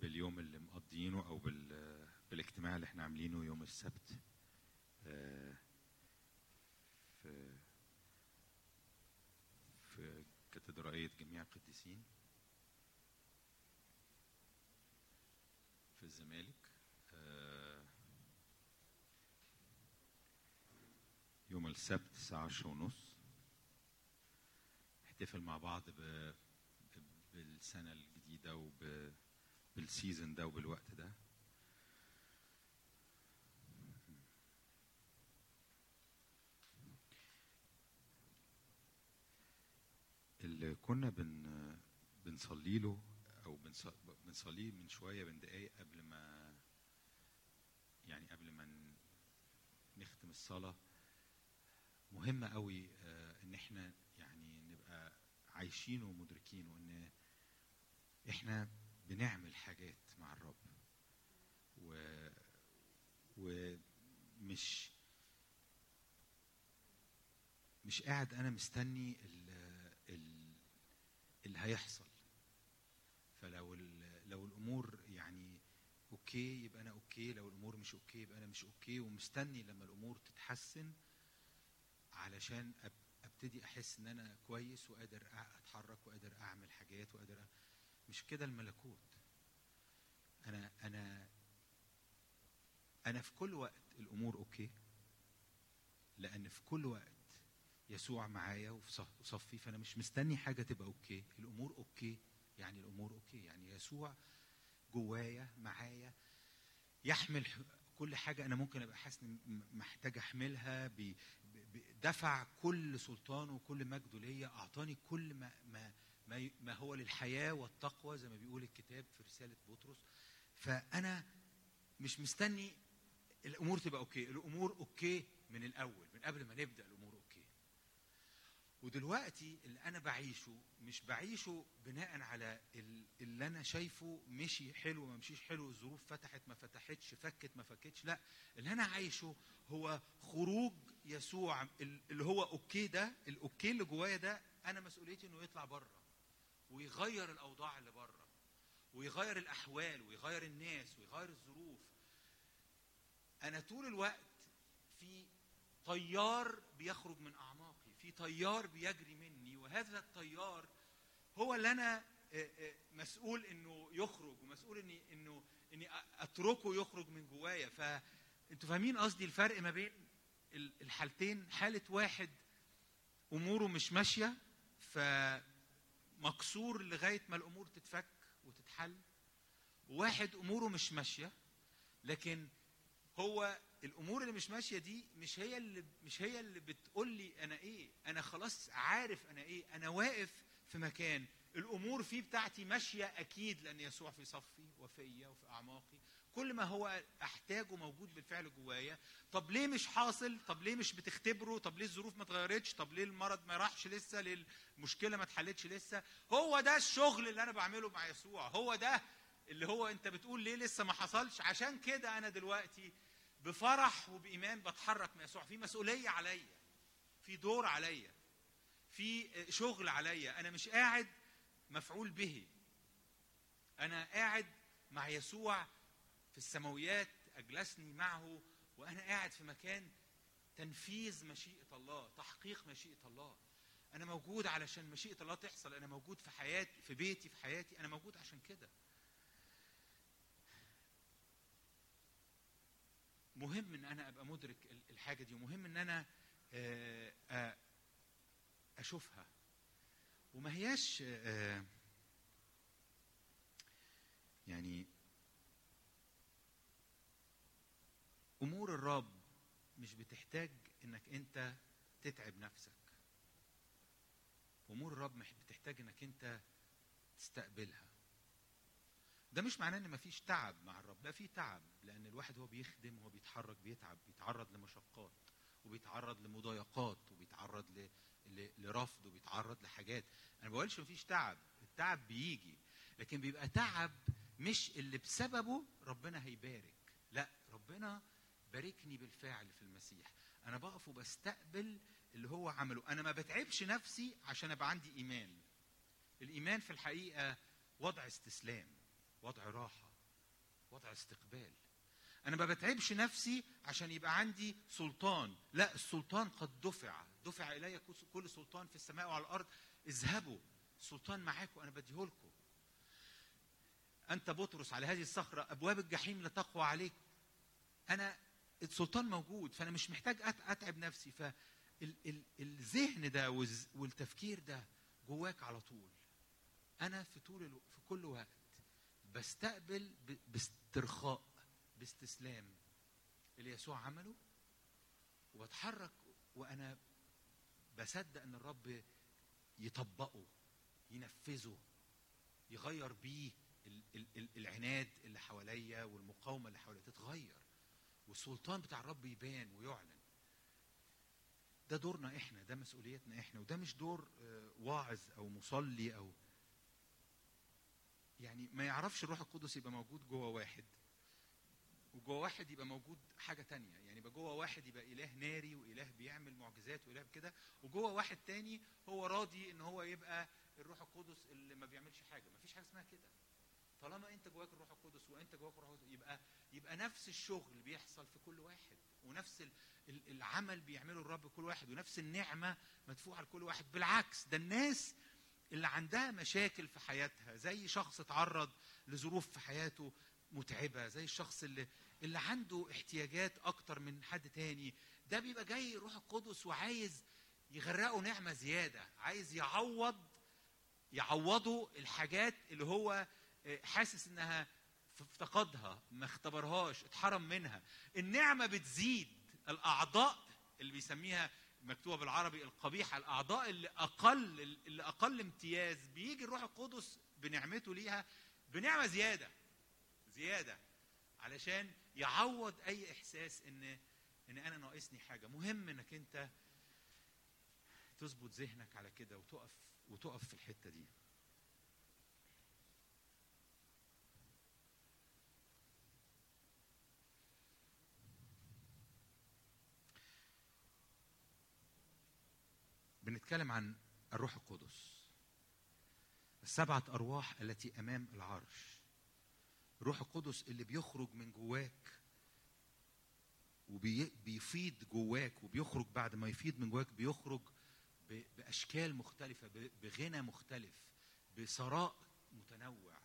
باليوم اللي مقضينه أو بال... بالاجتماع اللي إحنا عاملينه يوم السبت. آه، في في كاتدرائية جميع القديسين. في الزمالك. آه، يوم السبت الساعة عشرة ونص. نحتفل مع بعض ب... بالسنة الجديدة وب... بالسيزون ده وبالوقت ده؟ اللي كنا بن بنصلي له أو بنص- بنصليه من شوية من دقايق قبل ما يعني قبل ما نختم الصلاة مهمه قوي آه، إن إحنا يعني نبقى عايشين ومدركين وإن إحنا بنعمل حاجات مع الرب. و ومش مش قاعد أنا مستني ال ال اللي هيحصل. فلو لو الأمور يعني okay يبقى أنا okay. لو الأمور مش okay يبقى أنا مش okay. ومستني لما الأمور تتحسن علشان أبتدي أحس إن أنا كويس وقادر أتحرك وقادر أعمل حاجات وقادر. مش كده الملكوت. أنا أنا أنا في كل وقت الأمور okay لأن في كل وقت يسوع معايا وفي صف- صفي فأنا مش مستني حاجة تبقى okay. الأمور okay يعني الأمور okay. يعني يسوع جوايا معايا يحمل كل حاجة أنا ممكن أبقى حاسس محتاج أحملها ب- ب- ب- دفع كل سلطانه وكل مجده ليا أعطاني كل ما ما ما هو للحياة والتقوى زي ما بيقول الكتاب في رسالة بطرس. فأنا مش مستني الأمور تبقى okay. الأمور okay من الأول من قبل ما نبدأ الأمور okay. ودلوقتي اللي أنا بعيشه مش بعيشه بناء على ال- اللي أنا شايفه مشي حلو ما مشيش حلو الظروف فتحت ما فتحتش فكت ما فكتش. لا اللي أنا عايشه هو خروج يسوع. ال- اللي هو okay ده ال okay اللي جوايا ده أنا مسؤوليتي إنه يطلع بره. ويغير الأوضاع اللي بره ويغير الأحوال ويغير الناس ويغير الظروف. أنا طول الوقت في تيار بيخرج من أعماقي في تيار بيجري مني وهذا التيار هو اللي أنا مسؤول إنه يخرج ومسؤول إني إنه إني أتركه يخرج من جوايا. فانتوا فاهمين قصدي الفرق ما بين ال- الحالتين؟ حالة واحد أموره مش ماشية فمكسور لغاية ما الأمور تتفك وتتحل. وواحد أموره مش ماشية لكن هو الأمور اللي مش ماشية دي مش هي اللي مش هي اللي بتقول لي أنا إيه أنا خلاص عارف أنا إيه أنا واقف في مكان. الأمور فيه بتاعتي ماشية أكيد لأن يسوع في صفي وفيا وفي أعماقي. كل ما هو أحتاجه موجود بالفعل جوايا. طب ليه مش حاصل؟ طب ليه مش بتختبره؟ طب ليه الظروف ما اتغيرتش؟ طب ليه المرض ما راحش لسه؟ ليه المشكلة ما اتحلتش لسه؟ هو ده الشغل اللي أنا بعمله مع يسوع. هو ده اللي هو أنت بتقول ليه لسه ما حصلش؟ عشان كده أنا دلوقتي بفرح وبإيمان بتحرك مع يسوع. في مسؤولية عليا. في دور عليا. في شغل عليا. أنا مش قاعد مفعول به. أنا قاعد مع يسوع في السماويات أجلسني معه وأنا قاعد في مكان تنفيذ مشيئة الله تحقيق مشيئة الله. أنا موجود علشان مشيئة الله تحصل أنا موجود في حياتي في بيتي في حياتي أنا موجود عشان كده. مهم إن أنا أبقى مدرك ال- الحاجة دي ومهم إن أنا آه، آه، أشوفها. وما هياش آه، يعني أمور الرب مش بتحتاج إنك أنت تتعب نفسك. أمور الرب مش بتحتاج إنك أنت تستقبلها. ده مش معناه إن مفيش تعب مع الرب. لا في تعب لأن الواحد هو بيخدم وهو بيتحرك بيتعب بيتعرض لمشقات وبيتعرض لمضايقات وبيتعرض ل... ل... لرفض وبيتعرض لحاجات. أنا ما بقولش مفيش تعب التعب بيجي لكن بيبقى تعب مش اللي بسببه ربنا هيبارك. لا ربنا باركني بالفعل في المسيح. أنا بقف وبستقبل اللي هو عمله. أنا ما بتعبش نفسي عشان أبقى عندي إيمان. الإيمان في الحقيقة وضع استسلام وضع راحة وضع استقبال. أنا ما بتعبش نفسي عشان يبقى عندي سلطان. لا السلطان قد دفع. دفع إلي كل سلطان في السماء وعلى الأرض. اذهبوا. السلطان معاكم. أنا بديهولكم. أنت بطرس على هذه الصخرة. أبواب الجحيم لا تقوى عليك أنا السلطان موجود فأنا مش محتاج أتعب نفسي فالذهن ده والتفكير ده جواك على طول أنا في طول. في كل وقت بستقبل. باسترخاء باستسلام اللي يسوع عمله وبتحرك وأنا بصدق إن الرب يطبقه ينفذه يغير بيه ال- ال- ال- العناد اللي حواليا والمقاومة اللي حواليا تتغير والسلطان بتاع الرب يبان ويعلن. ده دورنا إحنا ده مسؤوليتنا إحنا وده مش دور آه، واعظ أو مصلي أو يعني ما يعرفش الروح القدس يبقى موجود جوه واحد وجوه واحد يبقى موجود حاجة تانية. يعني يبقى جوه واحد يبقى إله ناري وإله بيعمل معجزات وإله كده وجوه واحد تاني هو راضي إن هو يبقى الروح القدس اللي ما بيعملش حاجة. ما فيش حاجة اسمها كده. طالما انت جواك الروح القدس وانت جواك الروح القدس يبقى يبقى نفس الشغل بيحصل في كل واحد ونفس ال- ال- العمل بيعمله الرب كل واحد ونفس النعمة مدفوعة لكل واحد. بالعكس ده الناس اللي عندها مشاكل في حياتها زي شخص اتعرض لظروف في حياته متعبة زي الشخص اللي اللي عنده احتياجات أكتر من حد تاني ده بيبقى جاي الروح القدس وعايز يغرقه نعمة زيادة عايز يعوض يعوضوا الحاجات اللي هو حاسس إنها افتقدها ما اختبرهاش اتحرم منها. النعمة بتزيد الأعضاء اللي بيسميها مكتوبة بالعربي القبيحة الأعضاء اللي أقل اللي أقل امتياز بيجي الروح القدس بنعمته ليها بنعمة زيادة زيادة علشان يعوض أي إحساس ان إن أنا ناقصني حاجة. مهم إنك أنت تظبط ذهنك على كده وتقف وتقف في الحتة دي. بنتكلم عن الروح القدس. السبعة أرواح التي أمام العرش. الروح القدس اللي بيخرج من جواك وبيفيض جواك وبيخرج بعد ما يفيض من جواك بيخرج بأشكال مختلفة بغنى مختلف بثراء متنوع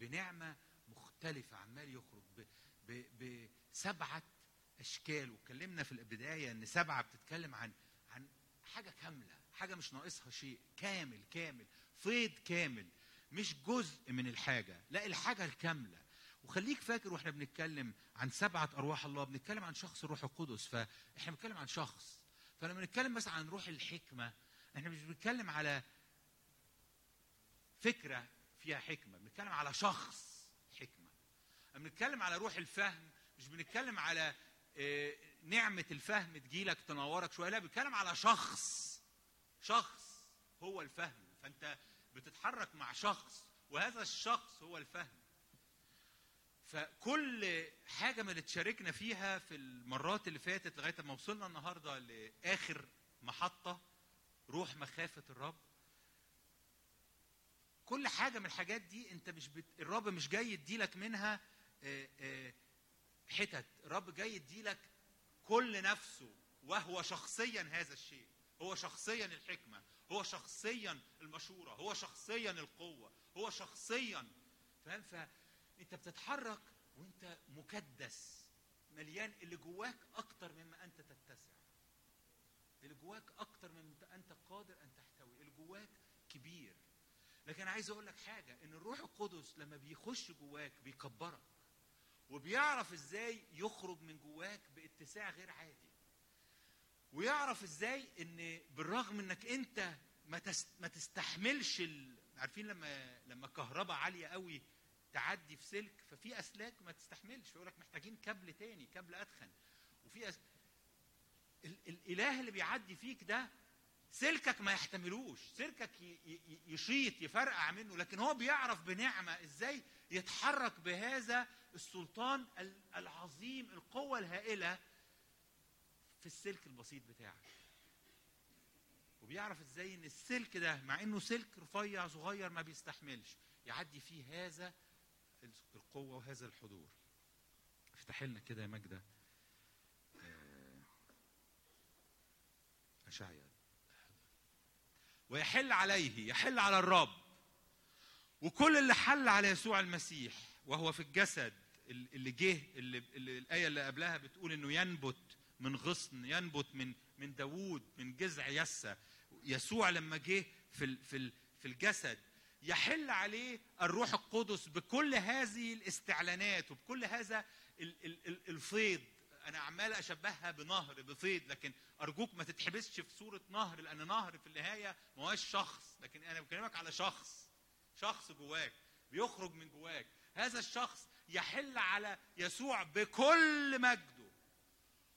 بنعمة مختلفة عمال يخرج بسبعة أشكال. واتكلمنا في البداية إن سبعة بتتكلم عن حاجة كاملة حاجة مش ناقصها شيء كامل كامل فيض كامل مش جزء من الحاجة لا الحاجة الكاملة. وخليك فاكر وإحنا بنتكلم عن سبعة أرواح الله بنتكلم عن شخص الروح القدس فاحنا بنتكلم عن شخص. فلما نتكلم مثلا عن روح الحكمة إحنا مش بنتكلم على فكرة فيها حكمة بنتكلم على شخص حكمة. بنتكلم على روح الفهم مش بنتكلم على نعمة الفهم تجيلك تنورك شوية. لا بنتكلم على شخص. شخص هو الفهم. فأنت بتتحرك مع شخص وهذا الشخص هو الفهم. فكل حاجة من اللي اتشاركنا فيها في المرات اللي فاتت لغاية ما وصلنا النهاردة لآخر محطة روح مخافة الرب. كل حاجة من الحاجات دي أنت مش بت... الرب مش جاي يديلك منها آه، آه، حتت. الرب جاي يديلك كل نفسه وهو شخصيا هذا الشيء هو شخصيا الحكمة هو شخصيا المشورة هو شخصيا القوة هو شخصيا فاهم؟ فأنت بتتحرك وأنت مكدس مليان اللي جواك أكتر مما أنت تتسع. اللي جواك أكتر مما أنت قادر أن تحتوي. اللي جواك كبير. لكن عايز أقول لك حاجة إن الروح القدس لما بيخش جواك بيكبرك. وبيعرف إزاي يخرج من جواك باتساع غير عادي. ويعرف إزاي ان بالرغم انك انت ما تس- ما تستحملش ال... عارفين لما لما كهرباء عالية قوي تعدي في سلك ففي أسلاك ما تستحملش. فيقول لك محتاجين كابل تاني كابل اتخن وفي أس... ال... الإله اللي بيعدي فيك ده سلكك ما يحتملوش. سلكك ي... ي... يشيط يفرقع منه. لكن هو بيعرف بنعمة إزاي يتحرك بهذا السلطان ال- العظيم القوة الهائلة في السلك البسيط بتاعك. وبيعرف إزاي إن السلك ده مع إنه سلك رفيع صغير ما بيستحملش يعدي فيه هذا القوة وهذا الحضور. افتح لنا كده يا ماجدة. آه، أشعيا. ويحل عليه يحل على الرب. وكل اللي حل على يسوع المسيح وهو في الجسد اللي جه اللي, الآية اللي قبلها بتقول إنه ينبت من غصن ينبت من من داوود من جذع يسى يسوع لما جه في في في الجسد يحل عليه الروح القدس بكل هذه الاستعلانات وبكل هذا ال- ال- ال- الفيض. أنا عمال أشبهها بنهر بفيض لكن أرجوك ما تتحبسش في صورة نهر لأن نهر في النهاية ما هوش شخص. لكن أنا بكلمك على شخص شخص جواك بيخرج من جواك. هذا الشخص يحل على يسوع بكل مجده.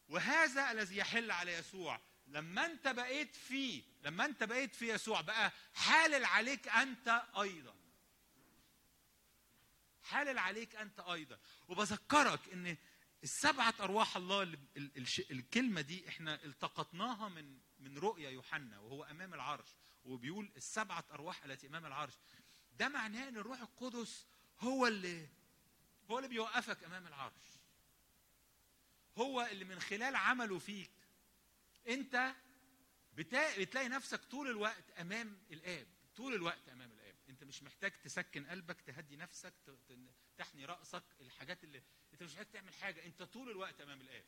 وهذا الذي يحل على يسوع لما انت بقيت فيه لما انت بقيت في يسوع بقى حالل عليك أنت أيضا. حالل عليك أنت أيضا. وبذكرك إن السبعة أرواح الله الكلمة دي إحنا التقطناها من من رؤيا يوحنا وهو أمام العرش. وبيقول السبعة أرواح التي أمام العرش. ده معناه إن الروح القدس هو اللي هو اللي بيوقفك أمام العرش هو اللي من خلال عمله فيك أنت. بتلاقي نفسك طول الوقت أمام الآب طول الوقت أمام الآب أنت مش محتاج تسكن قلبك تهدي نفسك. تحني رأسك الحاجات اللي أنت مش محتاج تعمل حاجة أنت طول الوقت أمام الآب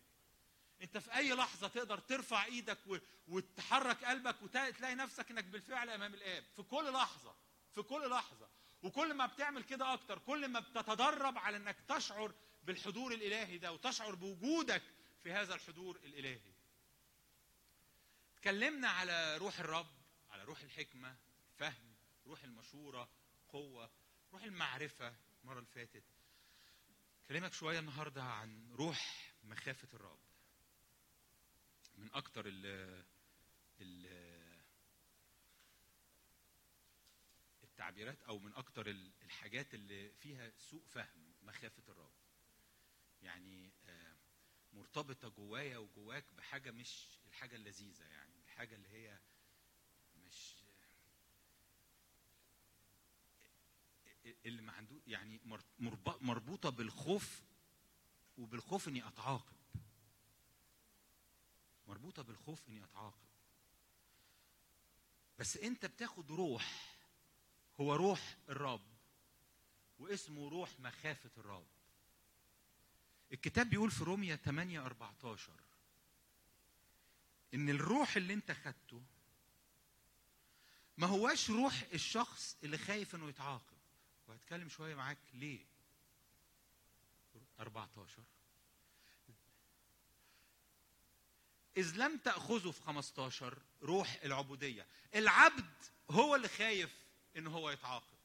أنت في أي لحظة تقدر ترفع إيدك. وتحرك قلبك وتلاقي نفسك إنك بالفعل أمام الآب في كل لحظة في كل لحظة وكل ما بتعمل كده أكتر كل ما بتتدرب على إنك تشعر بالحضور الإلهي ده وتشعر بوجودك في هذا الحضور الإلهي. اتكلمنا على روح الرب على روح الحكمة فهم روح المشورة قوة روح المعرفة المرة اللي فاتت. كلمك شوية النهارده عن روح مخافة الرب. من أكتر ال ال التعبيرات أو من أكتر ال- الحاجات اللي فيها سوء فهم مخافة الرب. يعني آه، مرتبطة جوايا وجواك بحاجة مش الحاجة اللذيذة يعني الحاجة اللي هي مش اللي ما عنده يعني مر- مرب- مربوطة بالخوف وبالخوف إني أتعاقب. مربوطة بالخوف إني أتعاقب. بس أنت بتاخد روح هو روح الرب واسمه روح مخافة الرب. الكتاب بيقول في روميا 8 14 إن الروح اللي أنت خدته ما هواش روح الشخص اللي خايف إنه يتعاقب. وهتكلم شوية معاك ليه؟ 14 إذ لم تأخذوا في 15 روح العبودية. العبد هو اللي خايف إن هو يتعاقب.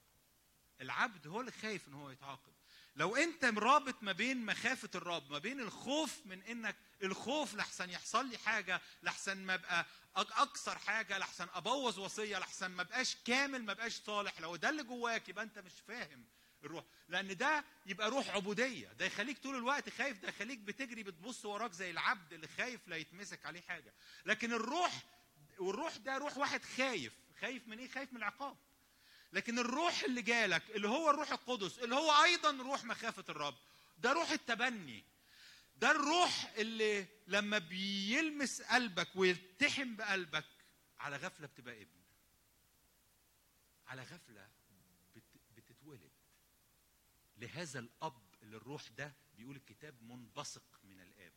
العبد هو اللي خايف إن هو يتعاقب. لو أنت مرابط ما بين مخافة الرب ما بين الخوف من إنك الخوف لحسن يحصل لي حاجة لحسن ما أبقى أك- أكثر حاجة لحسن أبوظ وصية لحسن ما بقاش كامل ما بقاش صالح لو ده اللي جواك يبقى أنت مش فاهم الروح. لأن ده يبقى روح عبودية. ده يخليك طول الوقت خايف ده يخليك بتجري بتبص وراك زي العبد اللي خايف لا يتمسك عليه حاجة. لكن الروح والروح ده روح واحد خايف. خايف من إيه؟ خايف من العقاب. لكن الروح اللي جالك اللي هو الروح القدس اللي هو أيضا روح مخافة الرب ده روح التبني. ده الروح اللي لما بيلمس قلبك ويلتحم بقلبك على غفلة بتبقى ابن. على غفلة بت- بتتولد. لهذا الأب اللي الروح ده بيقول الكتاب منبثق من الآب.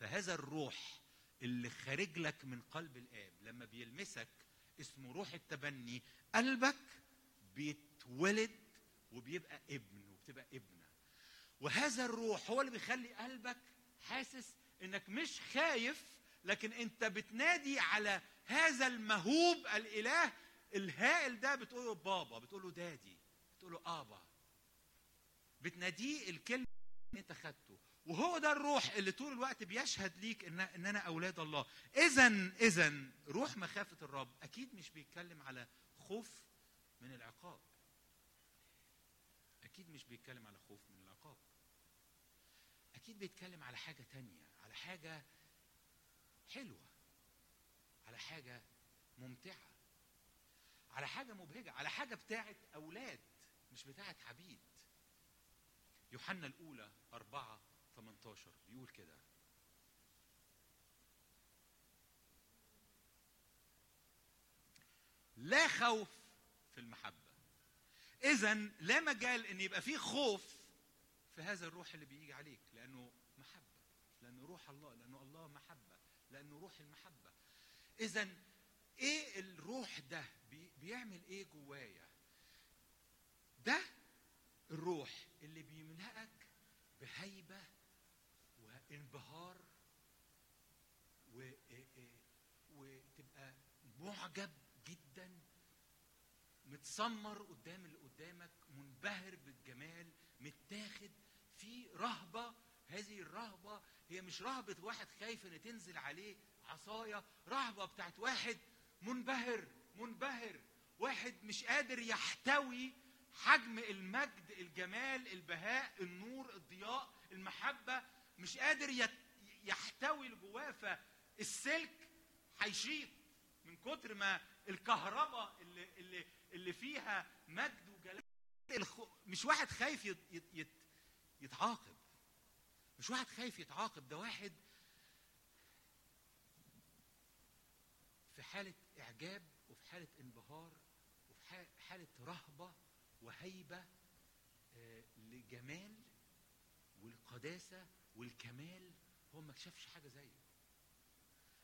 فهذا الروح اللي خارج لك من قلب الآب لما بيلمسك اسمه روح التبني. قلبك بيتولد وبيبقى ابن وبتبقى ابنة. وهذا الروح هو اللي بيخلي قلبك حاسس إنك مش خايف لكن أنت بتنادي على هذا المهوب الإله. الهائل ده بتقول له بابا بتقول له دادي بتقول له آبا. بتناديه الكلمة اللي أنت خدته. وهو ده الروح اللي طول الوقت بيشهد ليك ان إن أنا أولاد الله. اذا اذا روح مخافة الرب أكيد مش بيتكلم على خوف من العقاب. أكيد مش بيتكلم على خوف من العقاب. أكيد بيتكلم على حاجة تانية على حاجة حلوة على حاجة ممتعة على حاجة مبهجة على حاجة بتاعت أولاد مش بتاعت عبيد. يوحنا الأولى أربعة 18 بيقول كده. لا خوف في المحبة. إذا لا مجال إن يبقى فيه خوف في هذا الروح اللي بيجي عليك لأنه محبة لأنه روح الله لأنه الله محبة لأنه روح المحبة. إذا إيه الروح ده؟ بي- بيعمل إيه جوايا؟ ده الروح اللي بيملأك بهيبة وانبهار و... وتبقى معجب جدا متسمر قدام اللي قدامك منبهر بالجمال متاخد في رهبة. هذه الرهبة هي مش رهبة واحد خايف إن تنزل عليه عصاية رهبة بتاعت واحد منبهر منبهر. واحد مش قادر يحتوي حجم المجد الجمال البهاء النور الضياء المحبة. مش قادر يحتوي اللي جواه فالسلك هيشيط من كتر ما الكهرباء اللي اللي اللي فيها مجد وجلال مش واحد خايف يت- يت- يت- يتعاقب. مش واحد خايف يتعاقب ده واحد في حالة إعجاب وفي حالة انبهار وفي حالة رهبة وهيبة آه، لجمال والقداسة والكمال هو ما اكتشفش حاجة زيه.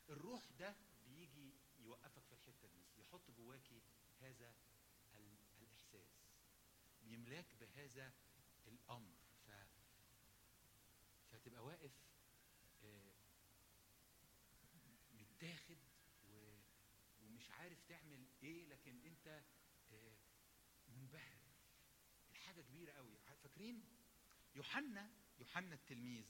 الروح ده بيجي يوقفك في الحتة دي يحط جواكي هذا ال- الإحساس. بيملاك بهذا الأمر. ف... فتبقى واقف آه، متاخد و... ومش عارف تعمل إيه لكن أنت آه، منبهر. الحاجة كبيرة قوي فاكرين؟ يوحنا يوحنا التلميذ.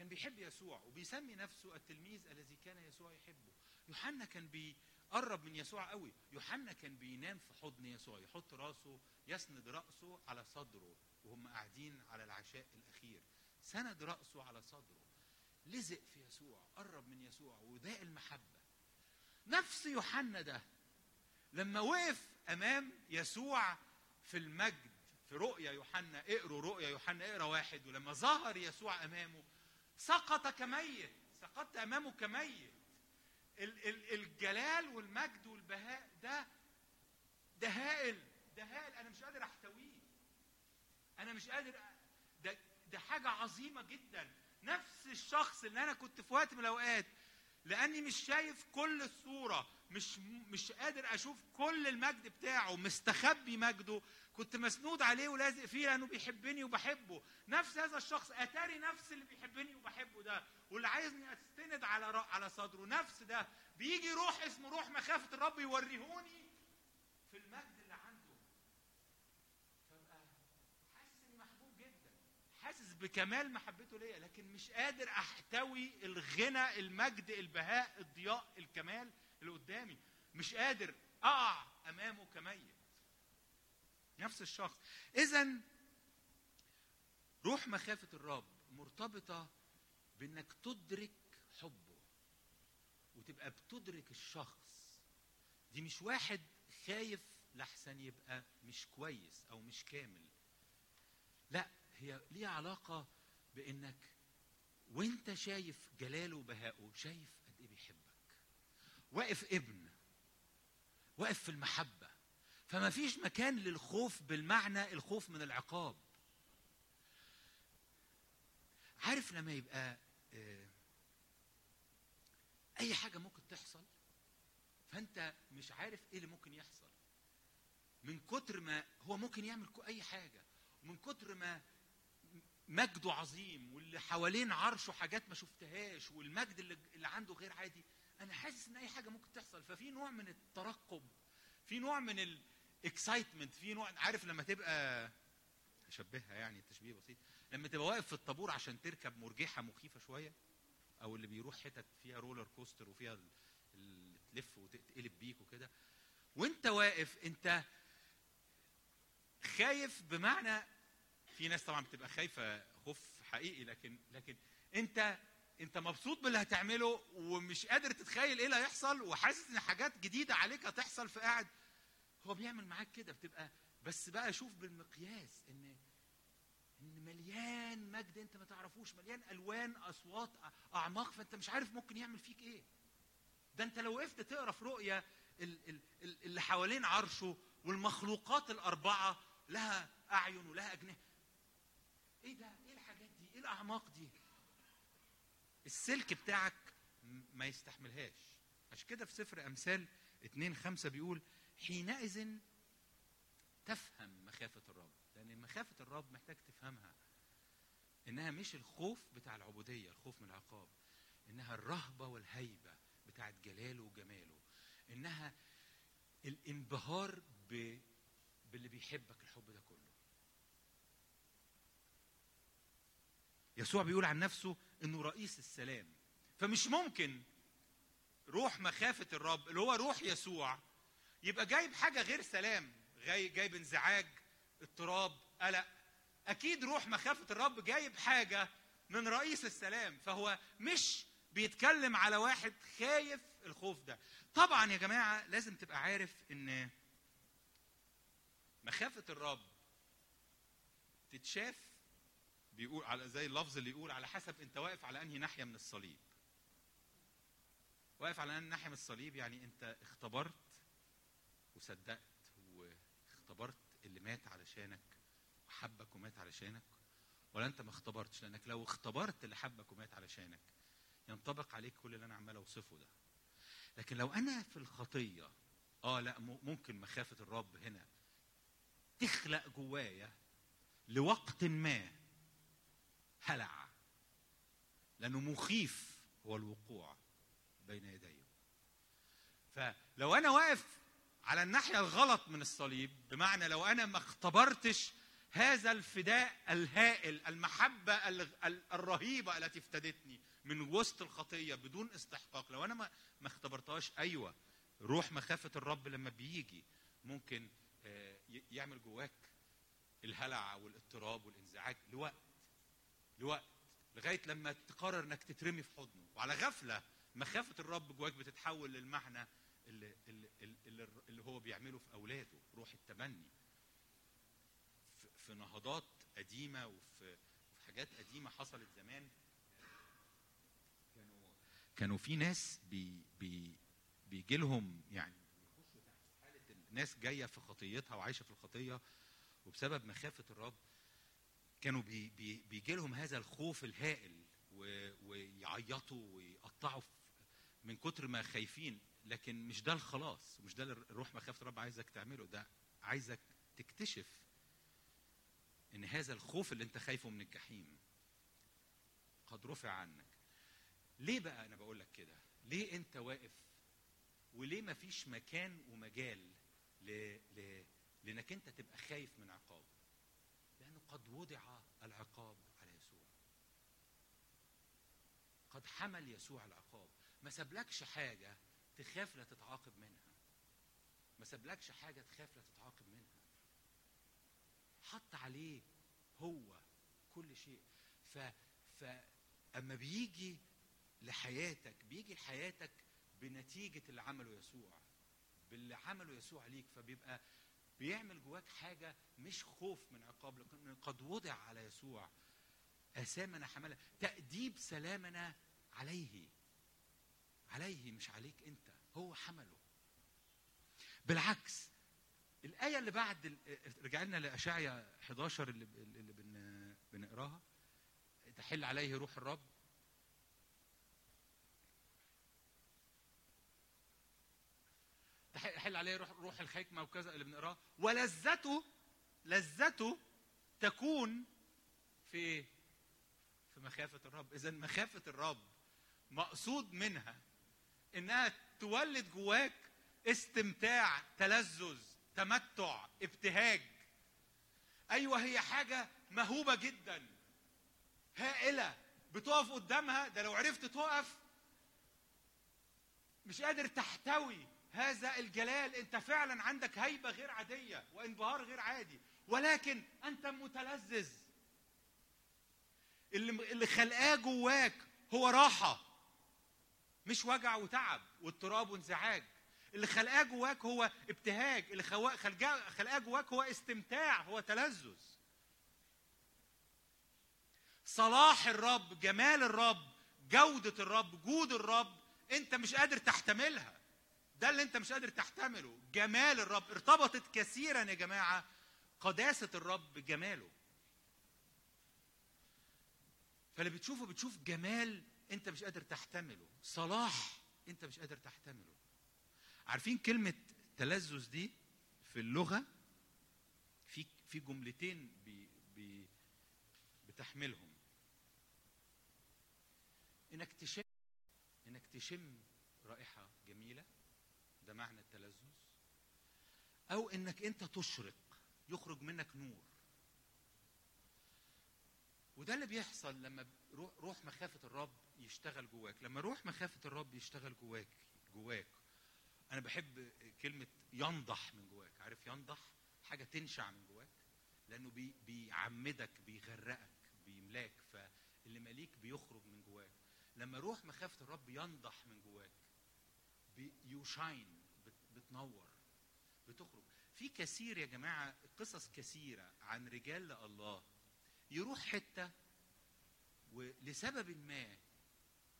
كان بيحب يسوع وبيسمي نفسه التلميذ الذي كان يسوع يحبه. يوحنا كان بيقرب من يسوع قوي. يوحنا كان بينام في حضن يسوع يحط راسه يسند رأسه على صدره وهم قاعدين على العشاء الأخير. سند رأسه على صدره. لزق في يسوع قرب من يسوع وذاق المحبة. نفس يوحنا ده لما وقف أمام يسوع في المجد في رؤيا يوحنا اقروا رؤيا يوحنا اقرا واحد. ولما ظهر يسوع أمامه سقط كميت سقطت امامه كميت ال- ال- الجلال والمجد والبهاء ده ده هائل ده هائل أنا مش قادر أحتويه. أنا مش قادر ده ده حاجة عظيمة جدا. نفس الشخص اللي أنا كنت في وقت من الأوقات لأني مش شايف كل الصورة مش مش قادر أشوف كل المجد بتاعه مستخبي مجده كنت مسنود عليه ولازق فيه لأنه بيحبني وبحبه. نفس هذا الشخص أتاري نفس اللي بيحبني وبحبه ده واللي عايزني أستند على على صدره. نفس ده بيجي روح اسمه روح مخافة الرب يوريهوني في المجد اللي عنده. فابقى حاسس إني محبوب جدا. حاسس بكمال محبته ليا لكن مش قادر أحتوي الغنى المجد البهاء الضياء الكمال اللي قدامي. مش قادر أقع أمامه كميت. نفس الشخص. اذا روح مخافة الرب مرتبطة بإنك تدرك حبه وتبقى بتدرك الشخص. دي مش واحد خايف لحسن يبقى مش كويس أو مش كامل. لا هي ليها علاقة بإنك وإنت شايف جلاله وبهائه شايف قد إيه بيحبك. واقف ابن واقف في المحبة. فما فيش مكان للخوف بالمعنى الخوف من العقاب. عارف لما يبقى آه، أي حاجة ممكن تحصل فأنت مش عارف إيه اللي ممكن يحصل. من كتر ما هو ممكن يعمل أي حاجة. ومن كتر ما مجده عظيم واللي حوالين عرشه حاجات ما شفتهاش والمجد اللي, اللي عنده غير عادي أنا حاسس إن أي حاجة ممكن تحصل. ففي نوع من الترقب في نوع من الاكسايتمنت في نوع عارف لما تبقى أشبهها يعني تشبيه بسيط لما تبقى واقف في الطابور عشان تركب مرجحة مخيفة شوية أو اللي بيروح حتت فيها roller coaster وفيها ال- اللي تلف وتقلب بيك وكده وأنت واقف أنت خايف بمعنى في ناس طبعا بتبقى خايفة خوف حقيقي لكن لكن أنت أنت مبسوط باللي هتعمله ومش قادر تتخيل إيه اللي هيحصل وحاسس إن حاجات جديدة عليك هتحصل فقاعد هو بيعمل معاك كده بتبقى بس بقى شوف بالمقياس إن إن مليان مجد أنت ما تعرفوش مليان ألوان أصوات أعماق فأنت مش عارف ممكن يعمل فيك إيه. ده أنت لو وقفت تقرأ في رؤيا ال- ال- ال- اللي حوالين عرشه والمخلوقات الأربعة لها أعين ولها أجنحة. إيه ده؟ إيه الحاجات دي؟ إيه الأعماق دي؟ السلك بتاعك ما يستحملهاش. عشان كده في سفر أمثال اتنين خمسة بيقول حينئذ تفهم مخافة الرب. لأن مخافة الرب محتاج تفهمها. إنها مش الخوف بتاع العبودية الخوف من العقاب. إنها الرهبة والهيبة بتاعت جلاله وجماله. إنها الانبهار ب... باللي بيحبك الحب ده كله. يسوع بيقول عن نفسه إنه رئيس السلام. فمش ممكن روح مخافة الرب اللي هو روح يسوع يبقى جايب حاجة غير سلام جاي جايب انزعاج اضطراب قلق. أكيد روح مخافة الرب جايب حاجة من رئيس السلام فهو مش بيتكلم على واحد خايف الخوف ده. طبعا يا جماعة لازم تبقى عارف إن مخافة الرب تتشاف بيقول على زي اللفظ اللي يقول على حسب أنت واقف على أنهي ناحية من الصليب. واقف على أنهي ناحية من الصليب؟ يعني أنت اختبرت وصدقت واختبرت اللي مات علشانك وحبك ومات علشانك ولا انت ما اختبرتش؟ لانك لو اختبرت اللي حبك ومات علشانك ينطبق عليك كل اللي أنا عمال اوصفه ده. لكن لو أنا في الخطية آه لا ممكن مخافة الرب هنا تخلق جوايا لوقت ما هلع لأنه مخيف هو الوقوع بين يديه فلو أنا واقف على الناحية الغلط من الصليب بمعنى لو أنا ما اختبرتش هذا الفداء الهائل المحبة ال- ال- الرهيبة التي افتدتني من وسط الخطية بدون استحقاق لو أنا ما اختبرتهاش أيوه روح مخافة الرب لما بيجي ممكن آه، يعمل جواك الهلع والاضطراب والإنزعاج لوقت لوقت لغاية لما تقرر إنك تترمي في حضنه. وعلى غفلة مخافة الرب جواك بتتحول للمعنى اللي, اللي, اللي, اللي هو بيعمله في أولاده روح التبني في, نهضات قديمة وفي, حاجات قديمة حصلت زمان كانوا كانوا في ناس بي بي بيجي لهم يعني الناس جاية في خطيتها وعايشة في الخطية وبسبب مخافة الرب كانوا بي بي بيجي لهم هذا الخوف الهائل ويعيطوا ويقطعوا من كتر ما خايفين. لكن مش ده الخلاص مش ده الروح مخافة الرب عايزك تعمله ده عايزك تكتشف إن هذا الخوف اللي أنت خايفه من الجحيم قد رفع عنك. ليه بقى أنا بقول لك كده؟ ليه أنت واقف؟ وليه ما فيش مكان ومجال ل... ل... لإنك أنت تبقى خايف من عقاب؟ لأنه قد وضع العقاب على يسوع. قد حمل يسوع العقاب. ما سابلكش حاجة تخاف لا تتعاقب منها. ما سابلكش حاجة تخاف لا تتعاقب منها. حط عليه هو كل شيء. ف ف أما بيجي لحياتك بيجي لحياتك بنتيجة اللي عمله يسوع. باللي عمله يسوع ليك فبيبقى بيعمل جواك حاجة مش خوف من عقاب لكن قد وضع على يسوع أثامنا حملها. تأديب سلامنا عليه. عليه مش عليك أنت. هو حمله. بالعكس الآية اللي بعد رجع لنا لأشعيا 11 اللي اللي بن بنقراها. تحل عليه روح الرب. تح- تحل عليه روح روح الحكمة وكذا اللي بنقراه. ولذته لذته تكون في إيه؟ في مخافة الرب. إذا مخافة الرب مقصود منها إنها تولد جواك استمتاع تلذذ تمتع ابتهاج. أيوه هي حاجة مهوبة جدا. هائلة. بتقف قدامها. ده لو عرفت تقف مش قادر تحتوي هذا الجلال. أنت فعلا عندك هيبة غير عادية وانبهار غير عادي. ولكن أنت متلذذ. اللي اللي خلقاه جواك هو راحة. مش وجع وتعب واضطراب وانزعاج. اللي خلقاه جواك هو ابتهاج اللي خلقاه جواك هو استمتاع هو تلذذ. صلاح الرب جمال الرب جودة الرب جود الرب انت مش قادر تحتملها. ده اللي انت مش قادر تحتمله. جمال الرب. ارتبطت كثيرا يا جماعة قداسة الرب بجماله. فاللي بتشوفه بتشوف جمال انت مش قادر تحتمله. صلاح. انت مش قادر تحتمله. عارفين كلمة تلذذ دي في اللغة؟ في في جملتين بي بي بتحملهم. إنك تشم إنك تشم رائحة جميلة ده معنى التلذذ. أو إنك أنت تشرق يخرج منك نور. وده اللي بيحصل لما روح, مخافة الرب يشتغل جواك. لما روح مخافة الرب يشتغل جواك جواك أنا بحب كلمة ينضح من جواك. عارف ينضح؟ حاجة تنشع من جواك لأنه بي بيعمدك بيغرقك بيملاك. فاللي ماليك بيخرج من جواك. لما روح مخافة الرب ينضح من جواك يوشاين بتنور بتخرج. في كثير يا جماعة قصص كثيرة عن رجال الله يروح حتة ولسبب ما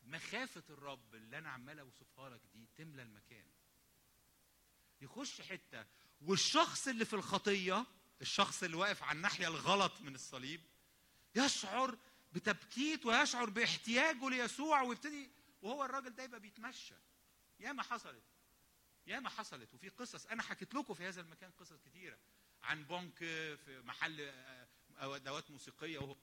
مخافة الرب اللي أنا عمال أوصفها لك دي تملى المكان. يخش حتة والشخص اللي في الخطية الشخص اللي واقف على الناحية الغلط من الصليب يشعر بتبكيت ويشعر باحتياجه ليسوع ويبتدي وهو الراجل ده يبقى بيتمشى. ياما حصلت. ياما حصلت. وفي قصص أنا حكيت لكم في هذا المكان قصص كتيرة. عن بنك في محل آه، أدوات موسيقية وهو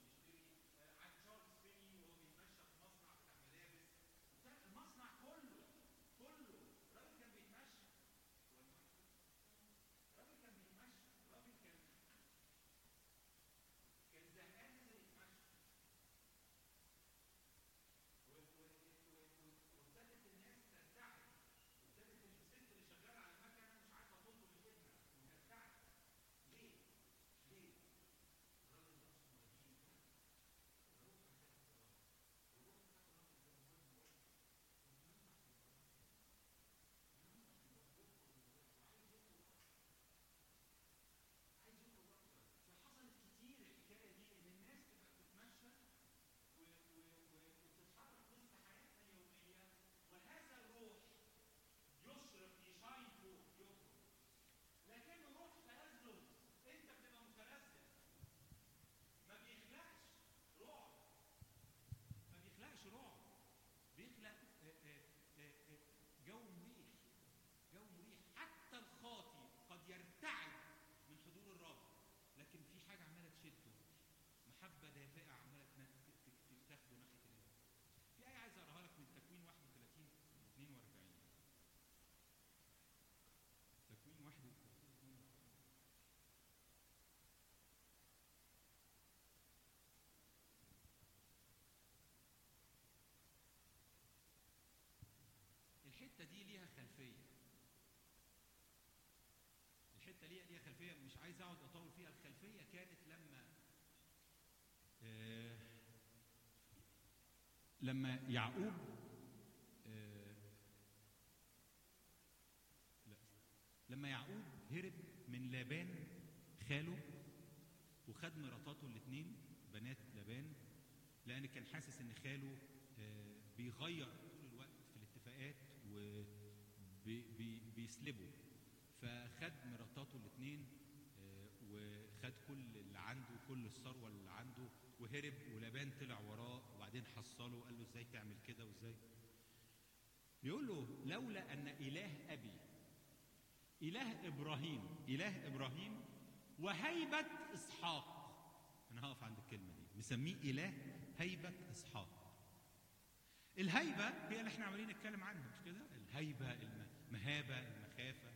أقعد أطول فيها الخلفية كانت لما آه لما يعقوب آه لما يعقوب هرب من لابان خاله وخد مراتاته الاثنين بنات لابان لأن كان حاسس إن خاله آه، بيغير طول الوقت في الاتفاقات وبيسلبه فخد مراتاته الاثنين وخد كل اللي عنده كل الثروة اللي عنده وهرب ولابان طلع وراه وبعدين حصله قال له إزاي تعمل كده وإزاي؟ بيقول له لولا أن إله أبي إله إبراهيم إله إبراهيم وهيبة إسحاق. أنا هقف عند الكلمة دي مسميه إله هيبة إسحاق. الهيبة هي اللي إحنا عمالين نتكلم عنها مش كده؟ الهيبة المهابه المخافة.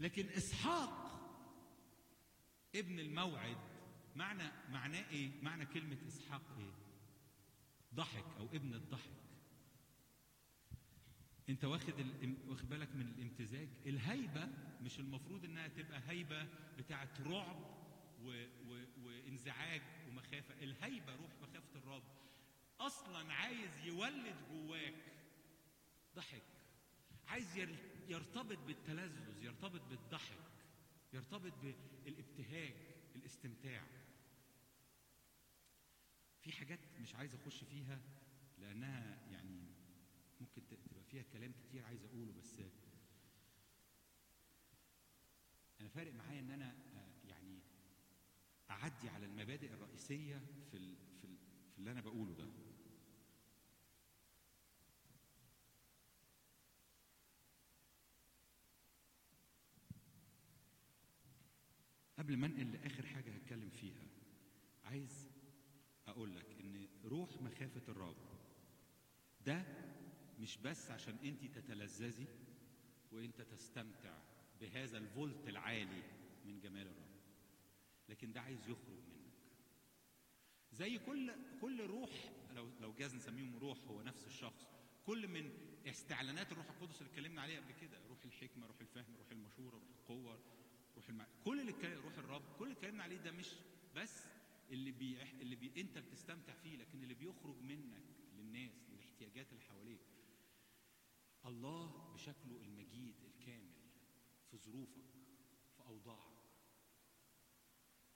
لكن إسحاق ابن الموعد معنى معناه إيه؟ معنى كلمة إسحاق إيه؟ ضحك أو ابن الضحك. أنت واخد. واخد بالك من الامتزاج؟ الهيبة مش المفروض إنها تبقى هيبة بتاعه رعب و... و... وانزعاج ومخافة. الهيبة روح مخافة الرب أصلا عايز يولد جواك ضحك. عايز ير... يرتبط بالتلذذ يرتبط بالضحك. يرتبط بالابتهاج الاستمتاع. في حاجات مش عايز أخش فيها لأنها يعني ممكن تبقى فيها كلام كتير عايز أقوله بس أنا فارق معايا إن أنا آه، يعني أعدي على المبادئ الرئيسية في في اللي أنا بقوله ده. قبل ما انقل لآخر حاجة هتكلم فيها عايز أقول لك إن روح مخافة الرب ده مش بس عشان أنت تتلذذي وأنت تستمتع بهذا الفولت العالي من جمال الرب لكن ده عايز يخرج منك. زي كل كل روح لو لو جاز نسميهم روح هو نفس الشخص كل من استعلانات الروح القدس اللي اتكلمنا عليها قبل كده روح الحكمة روح الفهم روح المشورة روح القوة روح المع... كل اللي روح الرب كل اللي اتكلمنا عليه ده مش بس اللي بي... اللي بي... انت بتستمتع فيه لكن اللي بيخرج منك للناس للاحتياجات اللي حواليك. الله بشكله المجيد الكامل في ظروفك في أوضاعك.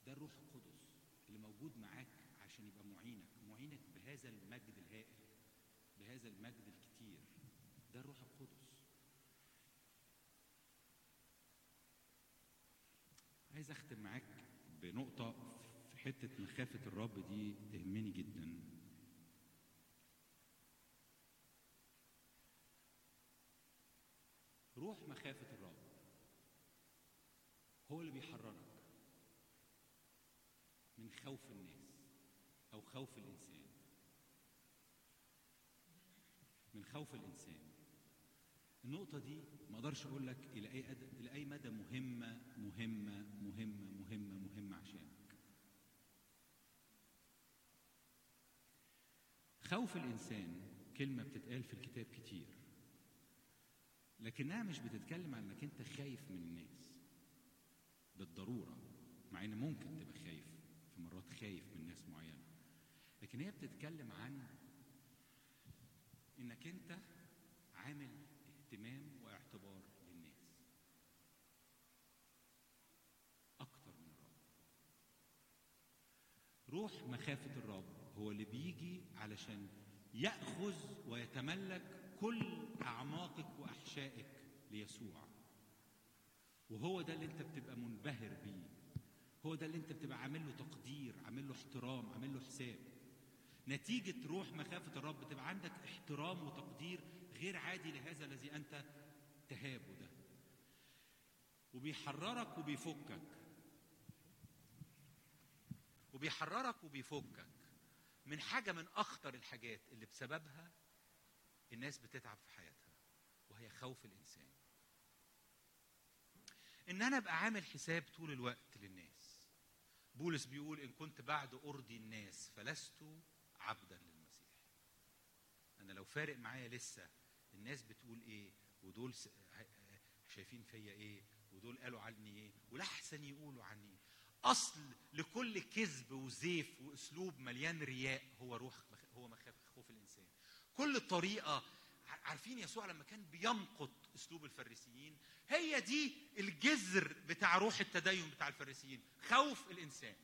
ده الروح القدس اللي موجود معاك عشان يبقى معينك معينك بهذا المجد الهائل بهذا المجد الكتير. ده الروح القدس. عايز أختم معاك بنقطة في حتة مخافة الرب دي تهمني جدا. روح مخافة الرب. هو اللي بيحررك من خوف الناس أو خوف الإنسان. من خوف الإنسان. النقطة دي ما أقدرش أقول لك إلى أي أد... إلى أي مدى مهمة مهمة مهمة مهمة مهمة عشانك. خوف الإنسان كلمة بتتقال في الكتاب كتير. لكنها مش بتتكلم عن إنك أنت خايف من الناس. بالضرورة مع إن ممكن تبقى خايف في مرات خايف من ناس معينة. لكن هي بتتكلم عن إنك أنت عامل اهتمام واعتبار للناس. أكتر من الرب روح مخافة الرب هو اللي بيجي علشان يأخذ ويتملك كل أعماقك وأحشائك ليسوع. وهو ده اللي أنت بتبقى منبهر بيه. هو ده اللي أنت بتبقى عامل له تقدير عامل له احترام عامل له حساب. نتيجة روح مخافة الرب بتبقى عندك احترام وتقدير غير عادي لهذا الذي أنت تهابه ده. وبيحررك وبيفكك. وبيحررك وبيفكك من حاجة من أخطر الحاجات اللي بسببها الناس بتتعب في حياتها وهي خوف الإنسان. إن أنا أبقى عامل حساب طول الوقت للناس. بولس بيقول إن كنت بعد أرضي الناس فلست عبدا للمسيح. أنا لو فارق معايا لسه الناس بتقول إيه ودول شايفين فيا إيه ودول قالوا عني إيه ولاحسن يقولوا عني إيه. أصل لكل كذب وزيف وأسلوب مليان رياء هو روح هو مخافه خوف الإنسان. كل طريقة عارفين يسوع لما كان بيمقت أسلوب الفريسيين؟ هي دي الجذر بتاع روح التدين بتاع الفريسيين خوف الإنسان.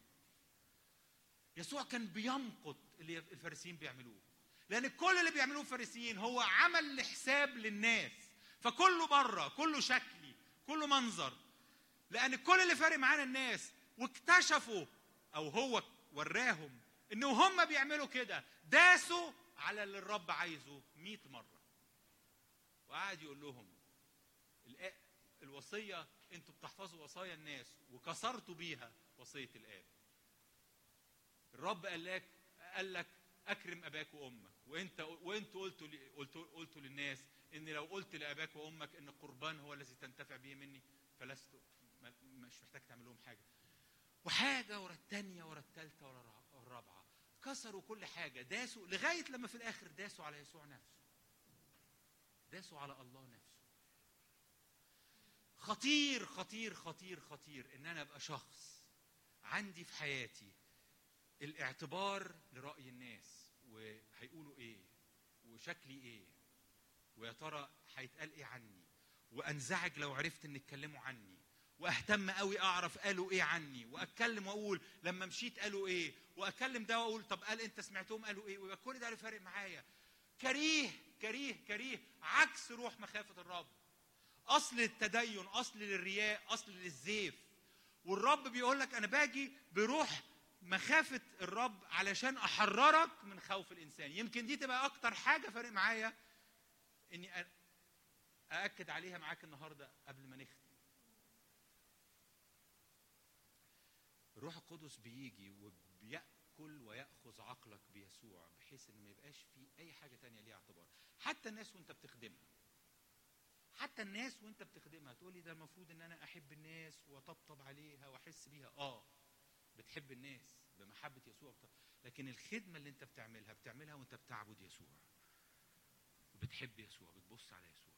يسوع كان بيمقت اللي الفارسيين بيعملوه. لأن كل اللي بيعملوه الفارسيين هو عمل لحساب للناس. فكله بره كله شكلي كله منظر. لأن كل اللي فارق معانا الناس واكتشفوا أو هو وراهم ان هم بيعملوا كده. داسوا على اللي الرب عايزه 100 مرة. وقعد يقول لهم الوصية أنتوا بتحفظوا وصايا الناس وكسرتوا بيها وصية الآب. الرب قال لك قال لك أكرم أباك وأمك. وأنت وانتوا قلتوا لي- قلتوا قلتوا للناس إن لو قلت لأباك وأمك إن القربان هو الذي تنتفع به مني فلست مش محتاج تعمل لهم حاجة. وحاجة ورا الثانية ورا الثالثه ورا الرا- الرابعة. كسروا كل حاجة. داسوا لغاية لما في الآخر داسوا على يسوع نفسه. داسوا على الله نفسه. خطير خطير خطير خطير إن أنا أبقى شخص عندي في حياتي الاعتبار لرأي الناس وهيقولوا إيه وشكلي إيه ويا ترى هيتقال إيه عني وأنزعج لو عرفت إن اتكلموا عني وأهتم قوي أعرف قالوا إيه عني وأتكلم وأقول لما مشيت قالوا إيه وأكلم ده وأقول طب قال أنت سمعتهم قالوا إيه ويبقى كل ده اللي فارق معايا. كريه كريه كريه عكس روح مخافة الرب. أصل التدين أصل للرياء أصل للزيف. والرب بيقول لك أنا باجي بروح مخافة الرب علشان أحررك من خوف الإنسان. يمكن دي تبقى أكتر حاجة فارق معايا إني أأكد عليها معاك النهارده قبل ما نختم. الروح القدس بيجي وبيأكل ويأخذ عقلك بيسوع بحيث إن ما يبقاش في أي حاجة تانية ليها اعتبار. حتى الناس وأنت بتخدمها. حتى الناس وأنت بتخدمها تقولي ده المفروض إن أنا أحب الناس وأطبطب عليها وأحس بيها. آه. بتحب الناس بمحبة يسوع. لكن الخدمة اللي انت بتعملها بتعملها وانت بتعبد يسوع. وبتحب يسوع بتبص على يسوع.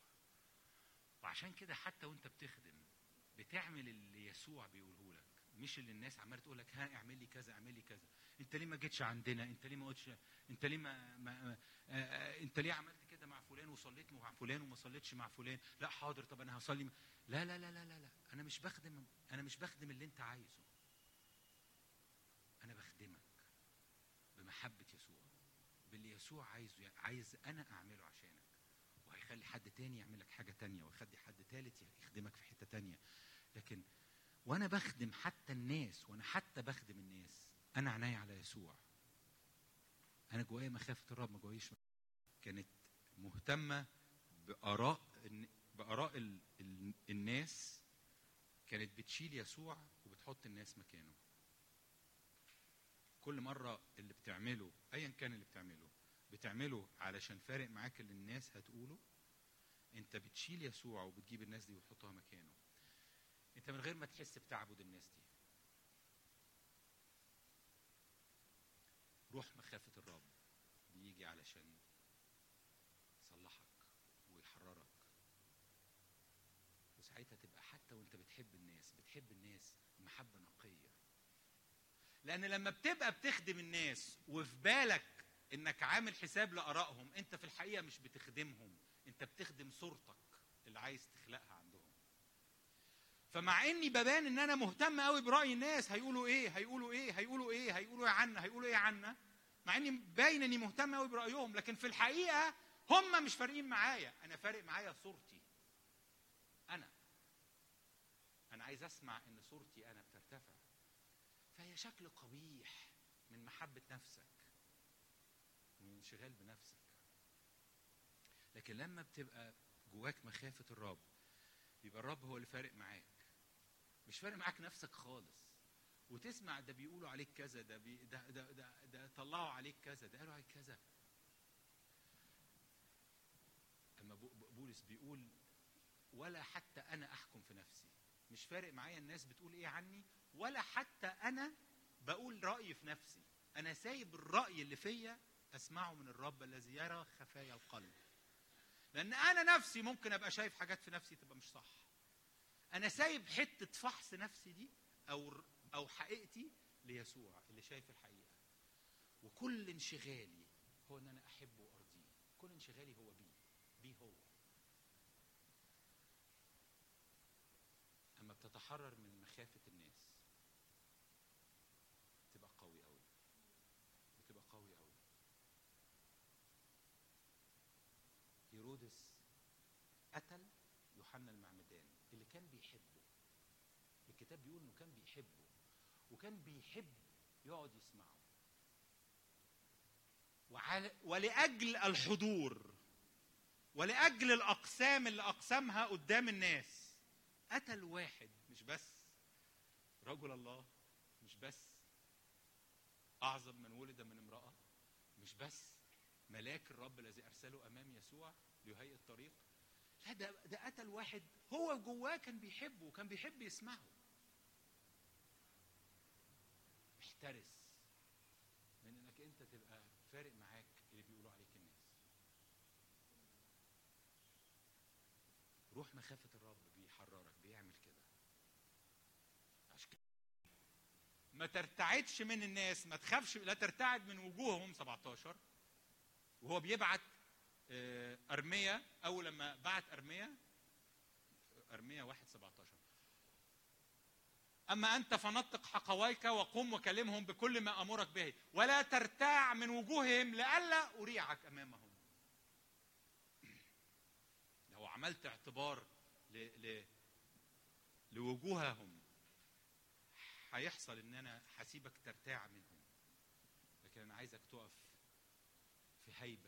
وعشان كده حتى وانت بتخدم بتعمل اللي يسوع بيقوله لك. مش اللي الناس عمالة تقول لك ها اعمل لي كذا اعمل لي كذا. انت ليه ما جيتش عندنا؟ انت ليه ما قلتش؟ انت ليه ما, ما آه انت ليه عملت كده مع فلان وصليت مع فلان وما صليتش مع فلان؟ لا حاضر طب أنا هصلي. لا لا لا لا لا لا. أنا مش بخدم أنا مش بخدم اللي انت عايزه أنا بخدمك بمحبه يسوع باللي يسوع عايزه عايز أنا أعمله عشانك. وهيخلي حد تاني يعمل لك حاجة تانية ويخلي حد تالت يخدمك في حتة تانية. لكن وأنا بخدم حتى الناس وأنا حتى بخدم الناس أنا عناية على يسوع. أنا جوايا مخافة الرب ما جوايش كانت مهتمة بآراء بآراء ال... ال... الناس. كانت بتشيل يسوع وبتحط الناس مكانه. كل مرة اللي بتعمله ايا كان اللي بتعمله بتعمله علشان فارق معاك اللي الناس هتقوله؟ انت بتشيل يسوع وبتجيب الناس دي وتحطها مكانه. انت من غير ما تحس بتعبد الناس دي. روح مخافة الرب. بيجي علشان يصلحك ويحررك. وساعتها تبقى حتى وانت بتحب الناس بتحب الناس محبة نقية. لأن لما بتبقى بتخدم الناس وفي بالك إنك عامل حساب لآرائهم أنت في الحقيقة مش بتخدمهم أنت بتخدم صورتك اللي عايز تخلقها عندهم. فمع إني ببان إن أنا مهتم قوي برأي الناس هيقولوا إيه هيقولوا إيه هيقولوا إيه هيقولوا إيه عنا هيقولوا إيه عنا. مع إني باين إني مهتم قوي برأيهم لكن في الحقيقة هم مش فارقين معايا. أنا فارق معايا صورتي. أنا. أنا عايز أسمع إن صورتي أنا بترتفع. فهي شكل قبيح من محبة نفسك. انشغال بنفسك. لكن لما بتبقى جواك مخافة الرب يبقى الرب هو اللي فارق معاك. مش فارق معاك نفسك خالص. وتسمع ده بيقولوا عليك كذا ده بي ده, ده, ده, ده طلعوا عليك كذا ده قالوا عليك كذا. أما بولس بيقول ولا حتى أنا أحكم في نفسي. مش فارق معايا الناس بتقول إيه عني ولا حتى أنا بقول رأيي في نفسي. أنا سايب الرأي اللي فيا أسمعه من الرب الذي يرى خفايا القلب. لأن أنا نفسي ممكن أبقى شايف حاجات في نفسي تبقى مش صح. أنا سايب حتة فحص نفسي دي أو أو حقيقتي ليسوع اللي شايف الحقيقة. وكل انشغالي هو إن أنا أحبه وأرضيه. كل انشغالي هو بيه. بيه هو. أما بتتحرر من مخافه الناس تبقى قوي قوي بتبقى قوي قوي هيرودس قتل يوحنا المعمدان اللي كان بيحبه. الكتاب بيقول إنه كان بيحبه وكان بيحب يقعد يسمعه. ولأجل الحضور ولأجل الأقسام اللي اقسمها قدام الناس قتل واحد مش بس. رجل الله مش بس. أعظم من ولد من امرأة مش بس. ملاك الرب الذي أرسله أمام يسوع ليهيئ الطريق. ده ده قتل واحد هو جواه كان بيحبه وكان بيحب يسمعه. احترس من إنك أنت تبقى فارق معاك اللي بيقولوا عليك الناس. روح مخافة الرب بيحررك بيعمل كده. عشان كده ما ترتعدش من الناس ما تخافش لا ترتعد من وجوههم 17 وهو بيبعت ارميا أول لما بعت ارميا ارميا 1 17 أما أنت فنطق حقويك وقم وكلمهم بكل ما أمرك به ولا ترتاع من وجوههم لئلا أريعك أمامهم. لو عملت اعتبار ل... ل... لوجوههم هيحصل إن أنا هسيبك ترتاع منهم. لكن أنا عايزك تقف في هيبة.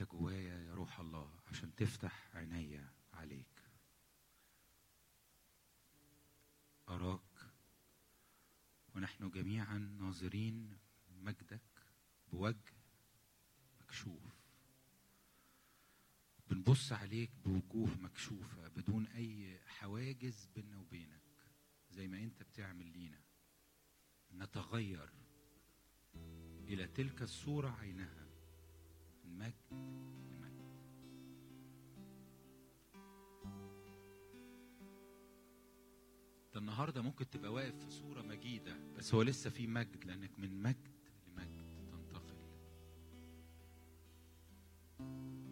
انت جوايا يا روح الله عشان تفتح عيني عليك. أراك ونحن جميعا ناظرين مجدك بوجه مكشوف. بنبص عليك بوجوه مكشوفة بدون أي حواجز بيننا وبينك. زي ما أنت بتعمل لينا. نتغير إلى تلك الصورة عينها. من مجد لمجد انت النهارده ممكن تبقى واقف في صورة مجيدة بس هو لسه في مجد لأنك من مجد لمجد تنتقل.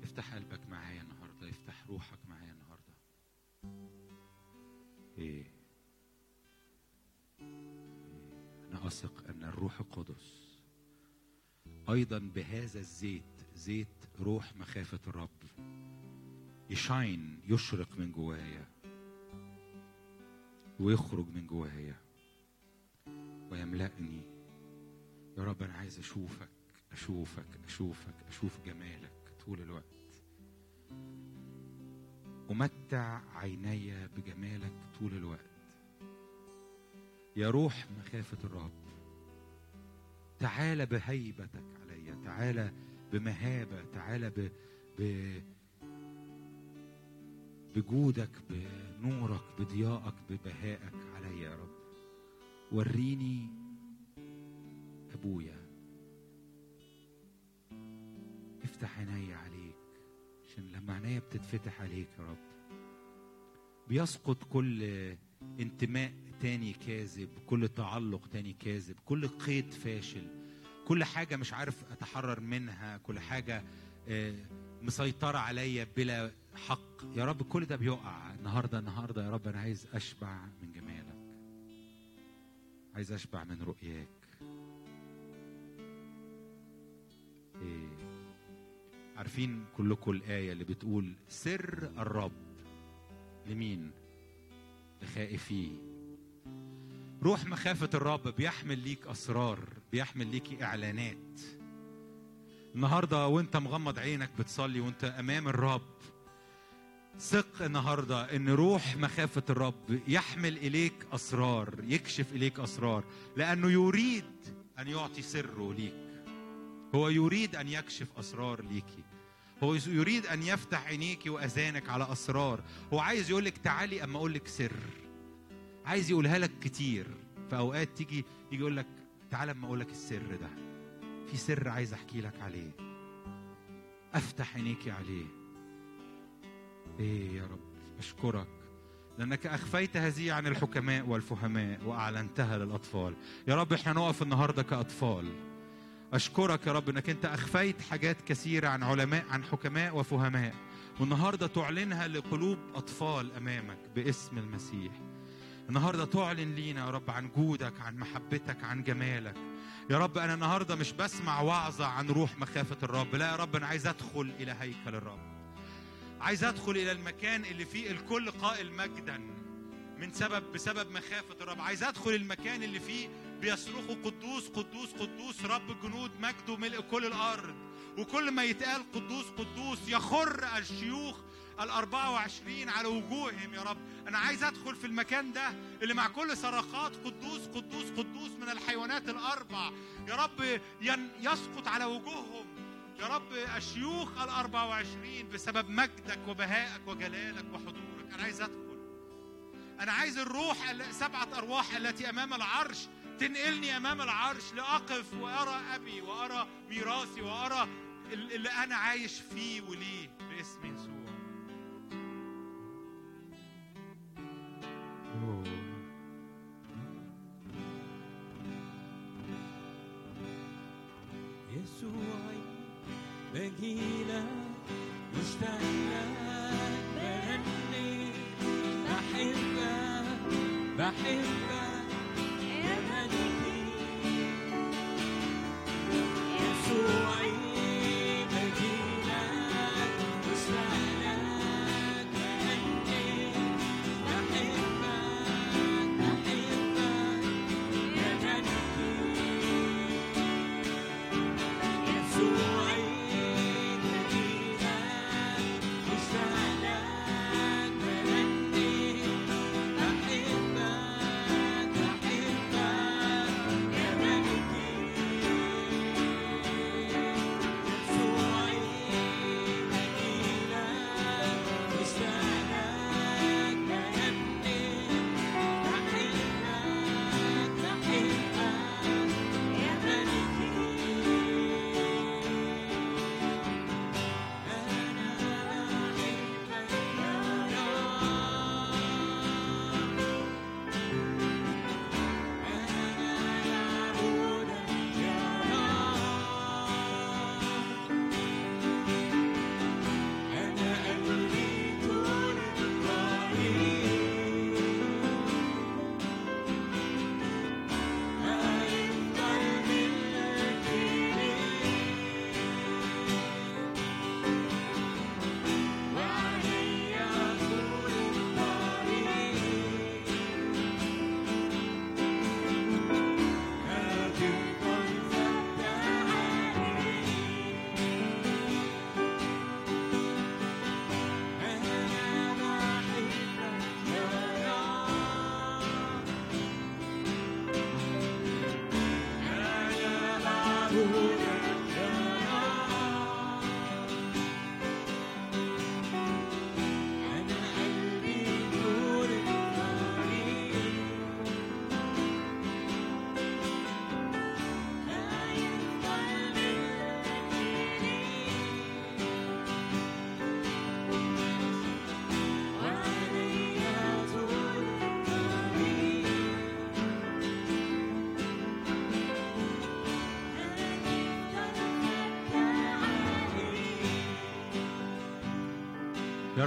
افتح قلبك معايا النهارده افتح روحك معايا النهارده. إيه؟ أنا أثق أن الروح القدس أيضا بهذا الزيت زيت روح مخافة الرب. يشاين يشرق من جوايا. ويخرج من جوايا. ويملأني. يا رب أنا عايز أشوفك أشوفك أشوفك أشوف جمالك طول الوقت. أمتع عيني بجمالك طول الوقت. يا روح مخافة الرب. تعال بهيبتك عليا تعال بمهابة تعال ب... ب... بجودك بنورك بضيائك ببهائك عليا يا رب. وريني أبويا. افتح عيني عليك عشان لما عينيا بتتفتح عليك يا رب. بيسقط كل انتماء تاني كاذب كل تعلق تاني كاذب كل قيد فاشل. كل حاجة مش عارف أتحرر منها كل حاجة آه، مسيطرة عليا بلا حق. يا رب كل ده بيقع. النهاردة النهاردة يا رب أنا عايز أشبع من جمالك. عايز أشبع من رؤياك. إيه. عارفين كلكم الآية اللي بتقول سر الرب لمين؟ لخائفيه. روح مخافة الرب بيحمل ليك أسرار بيحمل ليك إعلانات. النهاردة وانت مغمض عينك بتصلي وانت أمام الرب ثق النهاردة إن روح مخافة الرب يحمل إليك أسرار يكشف إليك أسرار لأنه يريد أن يعطي سره ليك. هو يريد أن يكشف أسرار ليكي. هو يريد أن يفتح عينيك وأذانك على أسرار. هو عايز يقول لك تعالي أما أقول لك سر. عايز يقولها لك كتير. في أوقات تيجي يجي يقول لك تعالى أما أقول لك السر ده. في سر عايز أحكي لك عليه. أفتح عينيكي عليه. إيه يا رب أشكرك لأنك أخفيت هذه عن الحكماء والفهماء وأعلنتها للأطفال. يا رب إحنا نقف النهاردة كأطفال. أشكرك يا رب إنك أنت أخفيت حاجات كثيرة عن علماء عن حكماء وفهماء. والنهاردة تعلنها لقلوب أطفال أمامك باسم المسيح. النهاردة تعلن لينا يا رب عن جودك عن محبتك عن جمالك. يا رب أنا النهارده مش بسمع وعظة عن روح مخافة الرب لا يا رب أنا عايز أدخل إلى هيكل الرب. عايز أدخل إلى المكان اللي فيه الكل قائل مجدا من سبب بسبب مخافة الرب. عايز أدخل المكان اللي فيه بيصرخوا قدوس قدوس قدوس رب الجنود مجده ملء كل الأرض وكل ما يتقال قدوس قدوس يخر الشيوخ الأربعة وعشرين على وجوههم يا رب. أنا عايز أدخل في المكان ده اللي مع كل صرخات قدوس قدوس قدوس من الحيوانات الأربع. يا رب يسقط على وجوههم. يا رب الشيوخ الأربع وعشرين بسبب مجدك وبهائك وجلالك وحضورك. أنا عايز أدخل. أنا عايز الروح ال- سبعة أرواح التي أمام العرش تنقلني أمام العرش لأقف وأرى أبي وأرى ميراثي وأرى ال- اللي أنا عايش فيه وليه باسم يسوع يسوعي بجيلك مشتاق بحبك بحبك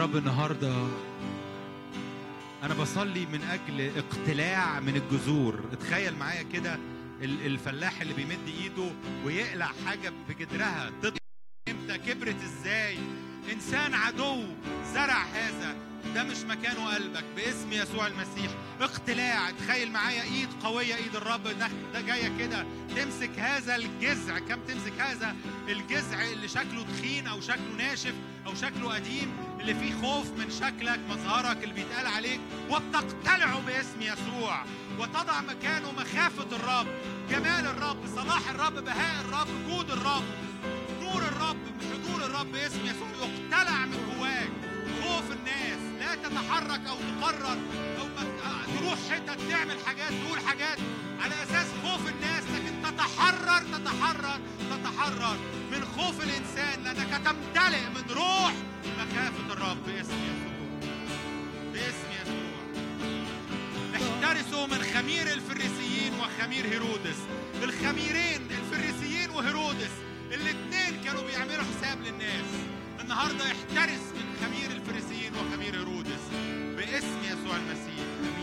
رب النهارده أنا بصلي من أجل اقتلاع من الجذور. اتخيل معايا كده ال- الفلاح اللي بيمد إيده ويقلع حاجة بجدرها تطلع إمتى؟ كبرت إزاي؟ إنسان عدو زرع هذا. ده مش مكانه قلبك باسم يسوع المسيح. اقتلاع. تخيل معايا إيد قوية إيد الرب. ده ده جاية كده. تمسك هذا الجذع. كم تمسك هذا؟ الجذع اللي شكله تخين أو شكله ناشف أو شكله قديم. اللي فيه خوف من شكلك مظهرك اللي بيتقال عليك وبتقتلعه باسم يسوع. وتضع مكانه مخافة الرب جمال الرب صلاح الرب بهاء الرب جود الرب. نور الرب حضور الرب باسم يسوع يقتلع من جواك. خوف الناس لا تتحرك أو تقرر ت- آه، تروح حتت تعمل حاجات تقول حاجات على أساس خوف الناس تتحرر تتحرر تتحرر. من خوف الإنسان لأنك تمتلئ من روح مخافه الرب باسم يسوع. باسم يسوع. احترسوا من خمير الفريسيين وخمير هيرودس. الخميرين الفريسيين وهيرودس الاثنين كانوا بيعملوا حساب للناس. النهارده احترس من خمير الفريسيين وخمير هيرودس باسم يسوع المسيح. امين